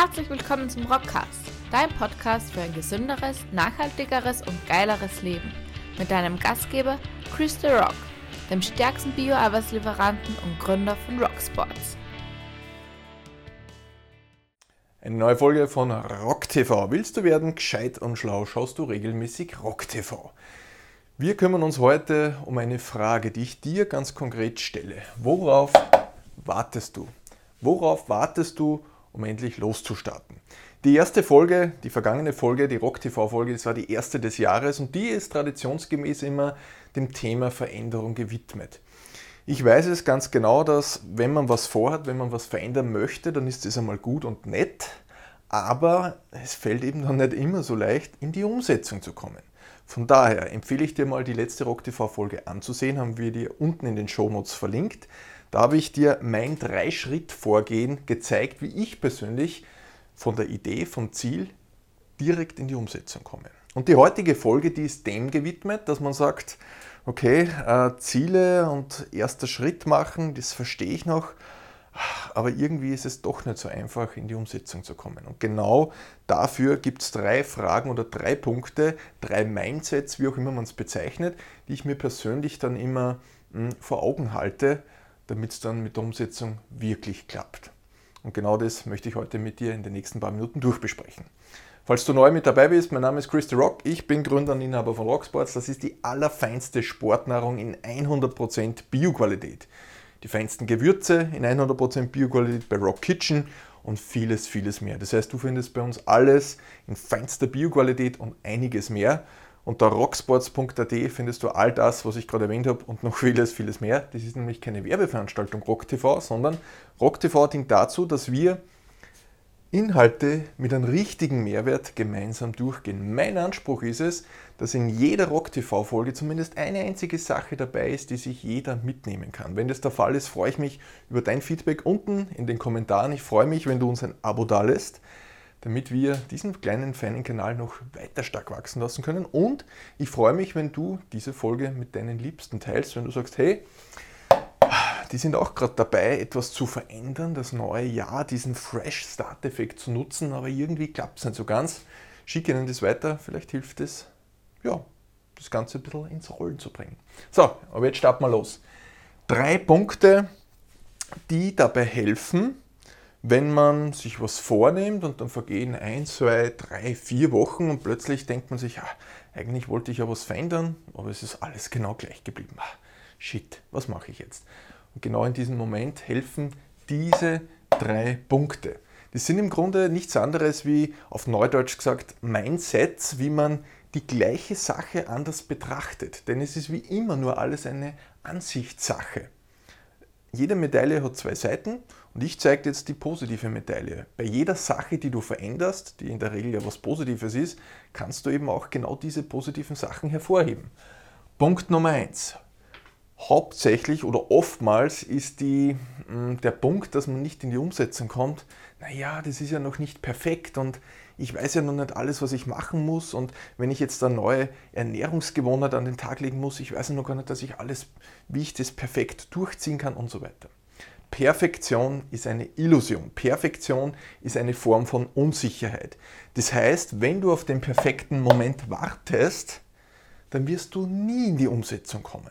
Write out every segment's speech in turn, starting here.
Herzlich willkommen zum Rockcast, dein Podcast für ein gesünderes, nachhaltigeres und geileres Leben. Mit deinem Gastgeber Chris The Rock, dem stärksten Bio-Arbeitslieferanten und Gründer von Rocksports. Eine neue Folge von Rock TV. Willst du werden gescheit und schlau, schaust du regelmäßig Rock TV. Wir kümmern uns heute um eine Frage, die ich dir ganz konkret stelle. Worauf wartest du? Worauf wartest du, um endlich loszustarten? Die erste Folge, die vergangene Folge, die Rock TV-Folge, das war die erste des Jahres und die ist traditionsgemäß immer dem Thema Veränderung gewidmet. Ich weiß es ganz genau, dass wenn man was vorhat, wenn man was verändern möchte, dann ist es einmal gut und nett, aber es fällt eben dann nicht immer so leicht, in die Umsetzung zu kommen. Von daher empfehle ich dir mal die letzte Rock TV-Folge anzusehen, haben wir dir unten in den Shownotes verlinkt. Da habe ich dir mein Drei-Schritt-Vorgehen gezeigt, wie ich persönlich von der Idee, vom Ziel direkt in die Umsetzung komme. Und die heutige Folge, die ist dem gewidmet, dass man sagt, okay, äh, Ziele und erster Schritt machen, das verstehe ich noch, aber irgendwie ist es doch nicht so einfach, in die Umsetzung zu kommen. Und genau dafür gibt es drei Fragen oder drei Punkte, drei Mindsets, wie auch immer man es bezeichnet, die ich mir persönlich dann immer mh, hm, vor Augen halte, damit es dann mit der Umsetzung wirklich klappt. Und genau das möchte ich heute mit dir in den nächsten paar Minuten durchbesprechen. Falls du neu mit dabei bist, mein Name ist Chris the Rock, ich bin Gründer und Inhaber von Rocksports. Das ist die allerfeinste Sportnahrung in 100% Bioqualität. Die feinsten Gewürze in 100% Bioqualität bei Rock Kitchen und vieles, vieles mehr. Das heißt, du findest bei uns alles in feinster Bioqualität und einiges mehr. Unter rocksports.at findest du all das, was ich gerade erwähnt habe und noch vieles, vieles mehr. Das ist nämlich keine Werbeveranstaltung RockTV, sondern RockTV dient dazu, dass wir Inhalte mit einem richtigen Mehrwert gemeinsam durchgehen. Mein Anspruch ist es, dass in jeder RockTV-Folge zumindest eine einzige Sache dabei ist, die sich jeder mitnehmen kann. Wenn das der Fall ist, freue ich mich über dein Feedback unten in den Kommentaren. Ich freue mich, wenn du uns ein Abo da lässt damit wir diesen kleinen, feinen Kanal noch weiter stark wachsen lassen können. Und ich freue mich, wenn du diese Folge mit deinen Liebsten teilst, wenn du sagst, hey, die sind auch gerade dabei, etwas zu verändern, das neue Jahr, diesen Fresh Start-Effekt zu nutzen, aber irgendwie klappt es nicht so ganz. Schick ihnen das weiter, vielleicht hilft es, ja, das Ganze ein bisschen ins Rollen zu bringen. So, aber jetzt starten wir los. Drei Punkte, die dabei helfen, wenn man sich was vornimmt und dann vergehen ein, zwei, drei, vier Wochen und plötzlich denkt man sich, ah, eigentlich wollte ich ja was verändern, aber es ist alles genau gleich geblieben. Ah, shit, was mache ich jetzt? Und genau in diesem Moment helfen diese drei Punkte. Das sind im Grunde nichts anderes wie auf Neudeutsch gesagt Mindsets, wie man die gleiche Sache anders betrachtet. Denn es ist wie immer nur alles eine Ansichtssache. Jede Medaille hat zwei Seiten und ich zeige dir jetzt die positive Medaille. Bei jeder Sache, die du veränderst, die in der Regel ja was Positives ist, kannst du eben auch genau diese positiven Sachen hervorheben. Punkt Nummer eins. Hauptsächlich oder oftmals ist die, hm, der Punkt, dass man nicht in die Umsetzung kommt, naja, das ist ja noch nicht perfekt und ich weiß ja noch nicht alles, was ich machen muss und wenn ich jetzt eine neue Ernährungsgewohnheit an den Tag legen muss, ich weiß ja noch gar nicht, dass ich alles, wie ich das perfekt durchziehen kann und so weiter. Perfektion ist eine Illusion. Perfektion ist eine Form von Unsicherheit. Das heißt, wenn du auf den perfekten Moment wartest, dann wirst du nie in die Umsetzung kommen.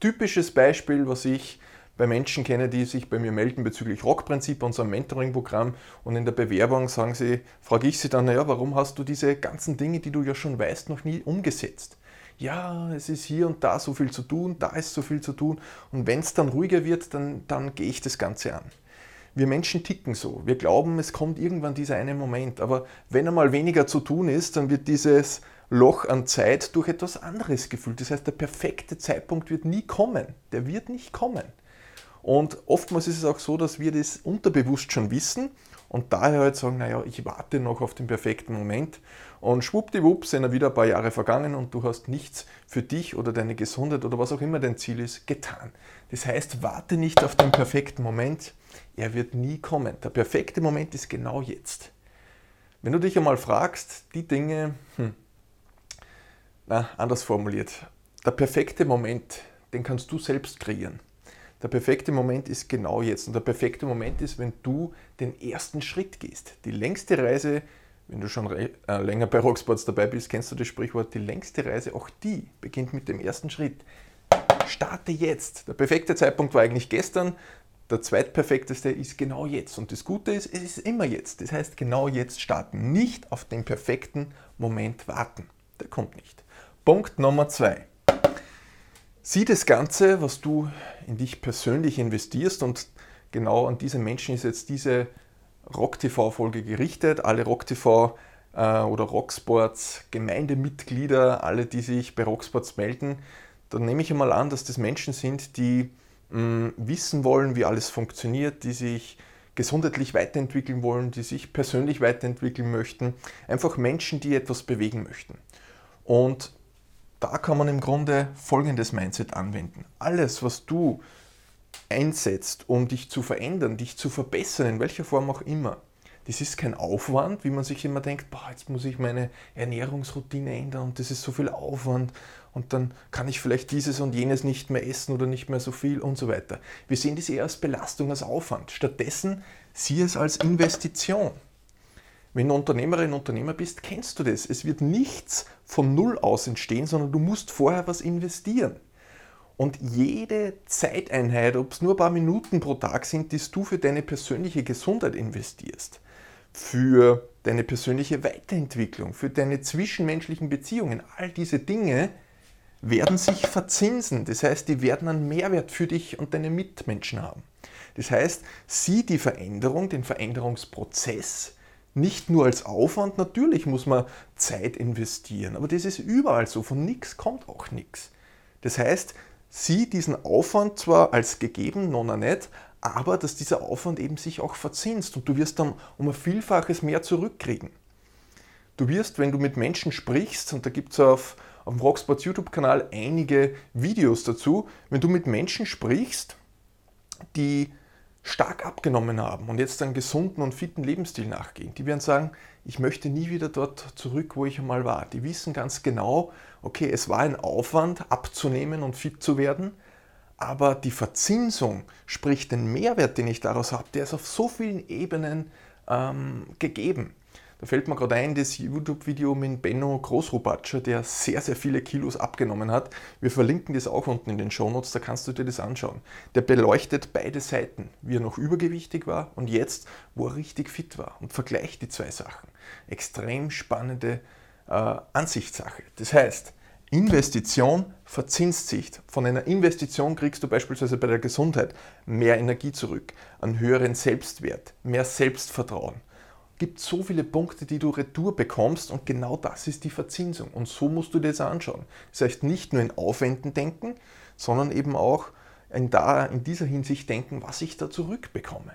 Typisches Beispiel, was ich bei Menschen kenne, die sich bei mir melden bezüglich Rockprinzip, unserem Mentoring-Programm und in der Bewerbung sagen sie, frage ich sie dann, naja, warum hast du diese ganzen Dinge, die du ja schon weißt, noch nie umgesetzt? Ja, es ist hier und da so viel zu tun, da ist so viel zu tun und wenn es dann ruhiger wird, dann, dann gehe ich das Ganze an. Wir Menschen ticken so. Wir glauben, es kommt irgendwann dieser eine Moment, aber wenn einmal weniger zu tun ist, dann wird dieses Loch an Zeit durch etwas anderes gefüllt. Das heißt, der perfekte Zeitpunkt wird nie kommen. Der wird nicht kommen. Und oftmals ist es auch so, dass wir das unterbewusst schon wissen und daher halt sagen, naja, ich warte noch auf den perfekten Moment und schwuppdiwupp sind er wieder ein paar Jahre vergangen und du hast nichts für dich oder deine Gesundheit oder was auch immer dein Ziel ist, getan. Das heißt, warte nicht auf den perfekten Moment, er wird nie kommen. Der perfekte Moment ist genau jetzt. Wenn du dich einmal fragst, die Dinge, hm, na, anders formuliert, der perfekte Moment, den kannst du selbst kreieren. Der perfekte Moment ist genau jetzt. Und der perfekte Moment ist, wenn du den ersten Schritt gehst. Die längste Reise, wenn du schon äh, länger bei Rocksports dabei bist, kennst du das Sprichwort, die längste Reise, auch die beginnt mit dem ersten Schritt. Starte jetzt. Der perfekte Zeitpunkt war eigentlich gestern. Der zweitperfekteste ist genau jetzt. Und das Gute ist, es ist immer jetzt. Das heißt, genau jetzt starten. Nicht auf den perfekten Moment warten. Der kommt nicht. Punkt Nummer zwei. Sieh das Ganze, was du in dich persönlich investierst und genau an diese Menschen ist jetzt diese Rock-TV-Folge gerichtet. Alle Rock-TV äh, oder Rocksports Gemeindemitglieder, alle, die sich bei Rocksports melden, dann nehme ich einmal an, dass das Menschen sind, die mh, wissen wollen, wie alles funktioniert, die sich gesundheitlich weiterentwickeln wollen, die sich persönlich weiterentwickeln möchten. Einfach Menschen, die etwas bewegen möchten. Und da kann man im Grunde folgendes Mindset anwenden. Alles, was du einsetzt, um dich zu verändern, dich zu verbessern, in welcher Form auch immer, das ist kein Aufwand, wie man sich immer denkt, boah, jetzt muss ich meine Ernährungsroutine ändern und das ist so viel Aufwand und dann kann ich vielleicht dieses und jenes nicht mehr essen oder nicht mehr so viel und so weiter. Wir sehen das eher als Belastung, als Aufwand. Stattdessen sieh es als Investition. Wenn du Unternehmerin, Unternehmer bist, kennst du das. Es wird nichts von Null aus entstehen, sondern du musst vorher was investieren. Und jede Zeiteinheit, ob es nur ein paar Minuten pro Tag sind, die du für deine persönliche Gesundheit investierst, für deine persönliche Weiterentwicklung, für deine zwischenmenschlichen Beziehungen, all diese Dinge werden sich verzinsen. Das heißt, die werden einen Mehrwert für dich und deine Mitmenschen haben. Das heißt, sieh die Veränderung, den Veränderungsprozess nicht nur als Aufwand, natürlich muss man Zeit investieren, aber das ist überall so, von nichts kommt auch nichts. Das heißt, sieh diesen Aufwand zwar als gegeben, nona nicht, aber dass dieser Aufwand eben sich auch verzinst und du wirst dann um ein Vielfaches mehr zurückkriegen. Du wirst, wenn du mit Menschen sprichst, und da gibt es auf, auf dem Rocksports YouTube-Kanal einige Videos dazu, wenn du mit Menschen sprichst, die stark abgenommen haben und jetzt einen gesunden und fitten Lebensstil nachgehen, die werden sagen, ich möchte nie wieder dort zurück, wo ich einmal war. Die wissen ganz genau, okay, es war ein Aufwand abzunehmen und fit zu werden, aber die Verzinsung, sprich den Mehrwert, den ich daraus habe, der ist auf so vielen Ebenen ähm, gegeben. Da fällt mir gerade ein, das YouTube-Video mit Benno Großrubatscher, der sehr, sehr viele Kilos abgenommen hat. Wir verlinken das auch unten in den Shownotes, da kannst du dir das anschauen. Der beleuchtet beide Seiten, wie er noch übergewichtig war und jetzt, wo er richtig fit war und vergleicht die zwei Sachen. Extrem spannende äh, Ansichtssache. Das heißt, Investition verzinst sich. Von einer Investition kriegst du beispielsweise bei der Gesundheit mehr Energie zurück, einen höheren Selbstwert, mehr Selbstvertrauen gibt so viele Punkte, die du retour bekommst und genau das ist die Verzinsung. Und so musst du dir das anschauen. Das heißt, nicht nur in Aufwänden denken, sondern eben auch in, da, in dieser Hinsicht denken, was ich da zurückbekomme.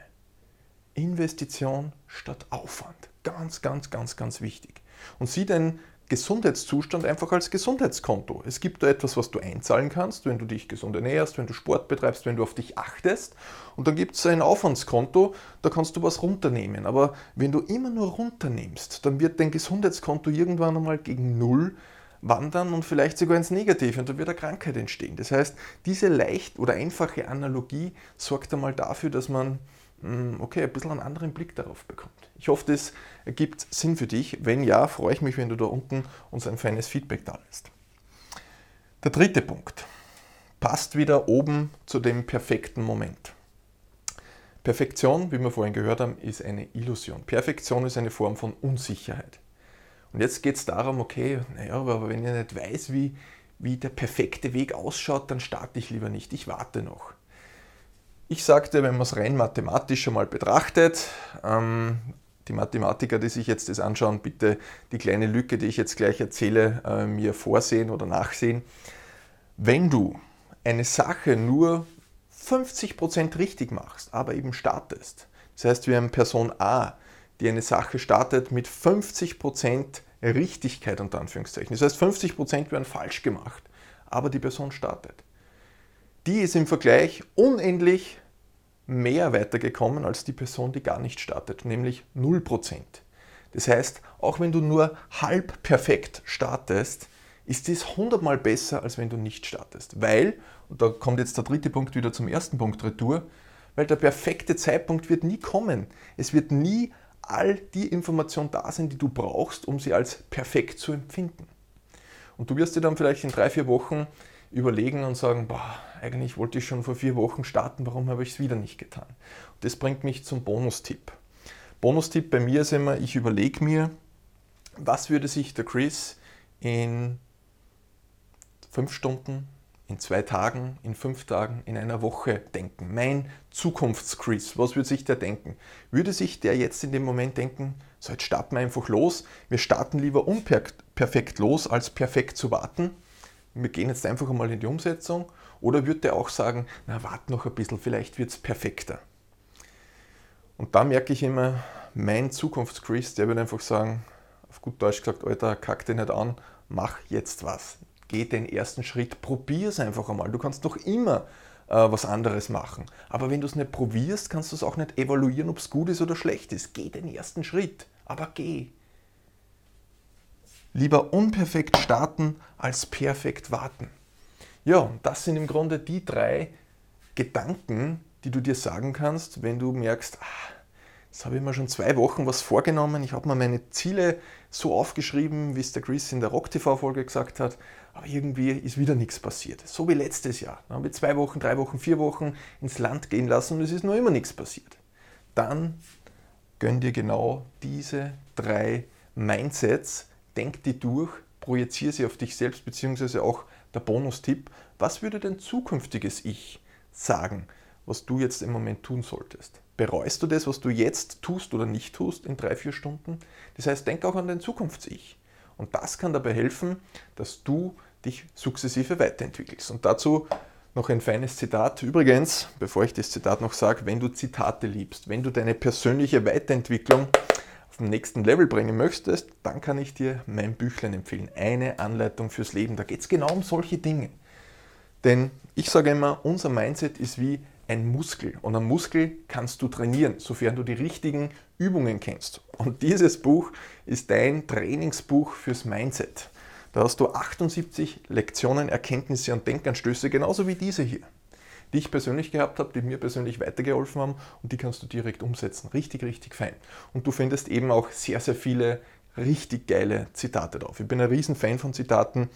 Investition statt Aufwand. Ganz, ganz, ganz, ganz wichtig. Und sieh dein Gesundheitszustand einfach als Gesundheitskonto. Es gibt da etwas, was du einzahlen kannst, wenn du dich gesund ernährst, wenn du Sport betreibst, wenn du auf dich achtest. Und dann gibt es ein Aufwandskonto, da kannst du was runternehmen. Aber wenn du immer nur runternimmst, dann wird dein Gesundheitskonto irgendwann einmal gegen Null wandern und vielleicht sogar ins Negative und dann wird eine Krankheit entstehen. Das heißt, diese leicht oder einfache Analogie sorgt einmal dafür, dass man hm, okay, ein bisschen einen anderen Blick darauf bekommt. Ich hoffe, das ergibt Sinn für dich. Wenn ja, freue ich mich, wenn du da unten uns ein feines Feedback da lässt. Der dritte Punkt passt wieder oben zu dem perfekten Moment. Perfektion, wie wir vorhin gehört haben, ist eine Illusion. Perfektion ist eine Form von Unsicherheit. Und jetzt geht es darum, okay, naja, aber wenn ich nicht weiß, wie, wie der perfekte Weg ausschaut, dann starte ich lieber nicht, ich warte noch. Ich sagte, wenn man es rein mathematisch einmal betrachtet, ähm, die Mathematiker, die sich jetzt das anschauen, bitte die kleine Lücke, die ich jetzt gleich erzähle, äh, mir vorsehen oder nachsehen. Wenn du eine Sache nur 50% richtig machst, aber eben startest, das heißt, wir haben Person A, die eine Sache startet mit 50% Richtigkeit unter Anführungszeichen. Das heißt, 50% werden falsch gemacht, aber die Person startet. Die ist im Vergleich unendlich mehr weitergekommen als die Person, die gar nicht startet, nämlich 0%. Das heißt, auch wenn du nur halb perfekt startest, ist das hundertmal besser, als wenn du nicht startest. Weil, und da kommt jetzt der dritte Punkt wieder zum ersten Punkt retour, weil der perfekte Zeitpunkt wird nie kommen. Es wird nie all die Information da sein, die du brauchst, um sie als perfekt zu empfinden. Und du wirst dir dann vielleicht in drei, vier Wochen überlegen und sagen, boah, eigentlich wollte ich schon vor vier Wochen starten, warum habe ich es wieder nicht getan? Und das bringt mich zum Bonustipp. Bonustipp bei mir ist immer, ich überlege mir, was würde sich der Chris in fünf Stunden, in zwei Tagen, in fünf Tagen, in einer Woche denken? Mein Zukunftschris, was würde sich der denken? Würde sich der jetzt in dem Moment denken, so jetzt starten wir einfach los, wir starten lieber unperfekt los, als perfekt zu warten? Wir gehen jetzt einfach einmal in die Umsetzung. Oder würde der auch sagen, na warte noch ein bisschen, vielleicht wird es perfekter. Und da merke ich immer, mein Zukunftschris, der würde einfach sagen, auf gut Deutsch gesagt, Alter, kack dich nicht an, mach jetzt was geh den ersten Schritt, probier es einfach einmal. Du kannst noch immer äh, was anderes machen. Aber wenn du es nicht probierst, kannst du es auch nicht evaluieren, ob es gut ist oder schlecht ist. Geh den ersten Schritt, aber geh. Lieber unperfekt starten als perfekt warten. Ja, das sind im Grunde die drei Gedanken, die du dir sagen kannst, wenn du merkst, ah, Jetzt habe ich mir schon zwei Wochen was vorgenommen. Ich habe mir meine Ziele so aufgeschrieben, wie es der Chris in der Rock-TV-Folge gesagt hat, aber irgendwie ist wieder nichts passiert. So wie letztes Jahr. Dann habe ich zwei Wochen, drei Wochen, vier Wochen ins Land gehen lassen und es ist noch immer nichts passiert. Dann gönn dir genau diese drei Mindsets, denk die durch, projiziere sie auf dich selbst, beziehungsweise auch der Bonustipp. Was würde dein zukünftiges Ich sagen, was du jetzt im Moment tun solltest? Bereust du das, was du jetzt tust oder nicht tust in drei, vier Stunden? Das heißt, denk auch an dein Zukunfts-Ich. Und das kann dabei helfen, dass du dich sukzessive weiterentwickelst. Und dazu noch ein feines Zitat. Übrigens, bevor ich das Zitat noch sage, wenn du Zitate liebst, wenn du deine persönliche Weiterentwicklung den nächsten Level bringen möchtest, dann kann ich dir mein Büchlein empfehlen. Eine Anleitung fürs Leben. Da geht es genau um solche Dinge. Denn ich sage immer, unser Mindset ist wie ein Muskel und einen Muskel kannst du trainieren, sofern du die richtigen Übungen kennst. Und dieses Buch ist dein Trainingsbuch fürs Mindset. Da hast du 78 Lektionen, Erkenntnisse und Denkanstöße, genauso wie diese hier, die ich persönlich gehabt habe, die mir persönlich weitergeholfen haben und die kannst du direkt umsetzen. Richtig, richtig fein. Und du findest eben auch sehr, sehr viele richtig geile Zitate drauf. Ich bin ein Riesenfan von Zitaten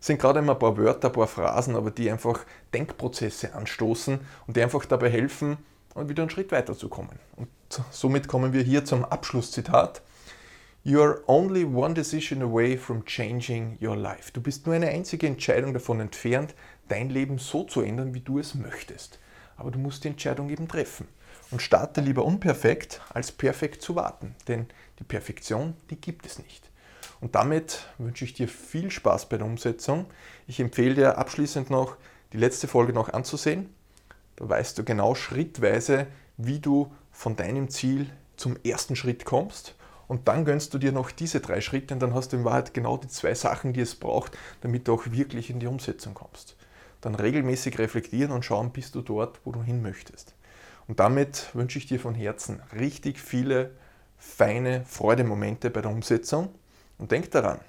sind gerade immer ein paar Wörter, ein paar Phrasen, aber die einfach Denkprozesse anstoßen und die einfach dabei helfen, wieder einen Schritt weiterzukommen. Und somit kommen wir hier zum Abschlusszitat. You are only one decision away from changing your life. Du bist nur eine einzige Entscheidung davon entfernt, dein Leben so zu ändern, wie du es möchtest. Aber du musst die Entscheidung eben treffen. Und starte lieber unperfekt, als perfekt zu warten. Denn die Perfektion, die gibt es nicht. Und damit wünsche ich dir viel Spaß bei der Umsetzung. Ich empfehle dir abschließend noch, die letzte Folge noch anzusehen. Da weißt du genau schrittweise, wie du von deinem Ziel zum ersten Schritt kommst. Und dann gönnst du dir noch diese drei Schritte und dann hast du in Wahrheit genau die zwei Sachen, die es braucht, damit du auch wirklich in die Umsetzung kommst. Dann regelmäßig reflektieren und schauen, bist du dort, wo du hin möchtest. Und damit wünsche ich dir von Herzen richtig viele feine Freudemomente bei der Umsetzung und denk daran,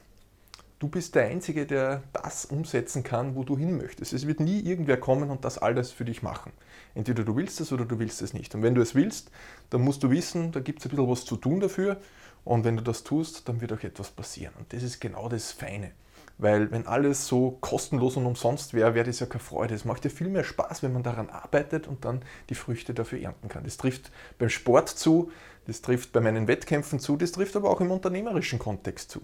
du bist der Einzige, der das umsetzen kann, wo du hin möchtest. Es wird nie irgendwer kommen und das alles für dich machen. Entweder du willst es oder du willst es nicht. Und wenn du es willst, dann musst du wissen, da gibt es ein bisschen was zu tun dafür. Und wenn du das tust, dann wird auch etwas passieren. Und das ist genau das Feine. Weil wenn alles so kostenlos und umsonst wäre, wäre das ja keine Freude. Es macht ja viel mehr Spaß, wenn man daran arbeitet und dann die Früchte dafür ernten kann. Das trifft beim Sport zu, das trifft bei meinen Wettkämpfen zu, das trifft aber auch im unternehmerischen Kontext zu.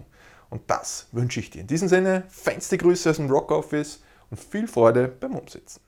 Und das wünsche ich dir. In diesem Sinne, feinste Grüße aus dem Rock Office und viel Freude beim Umsetzen.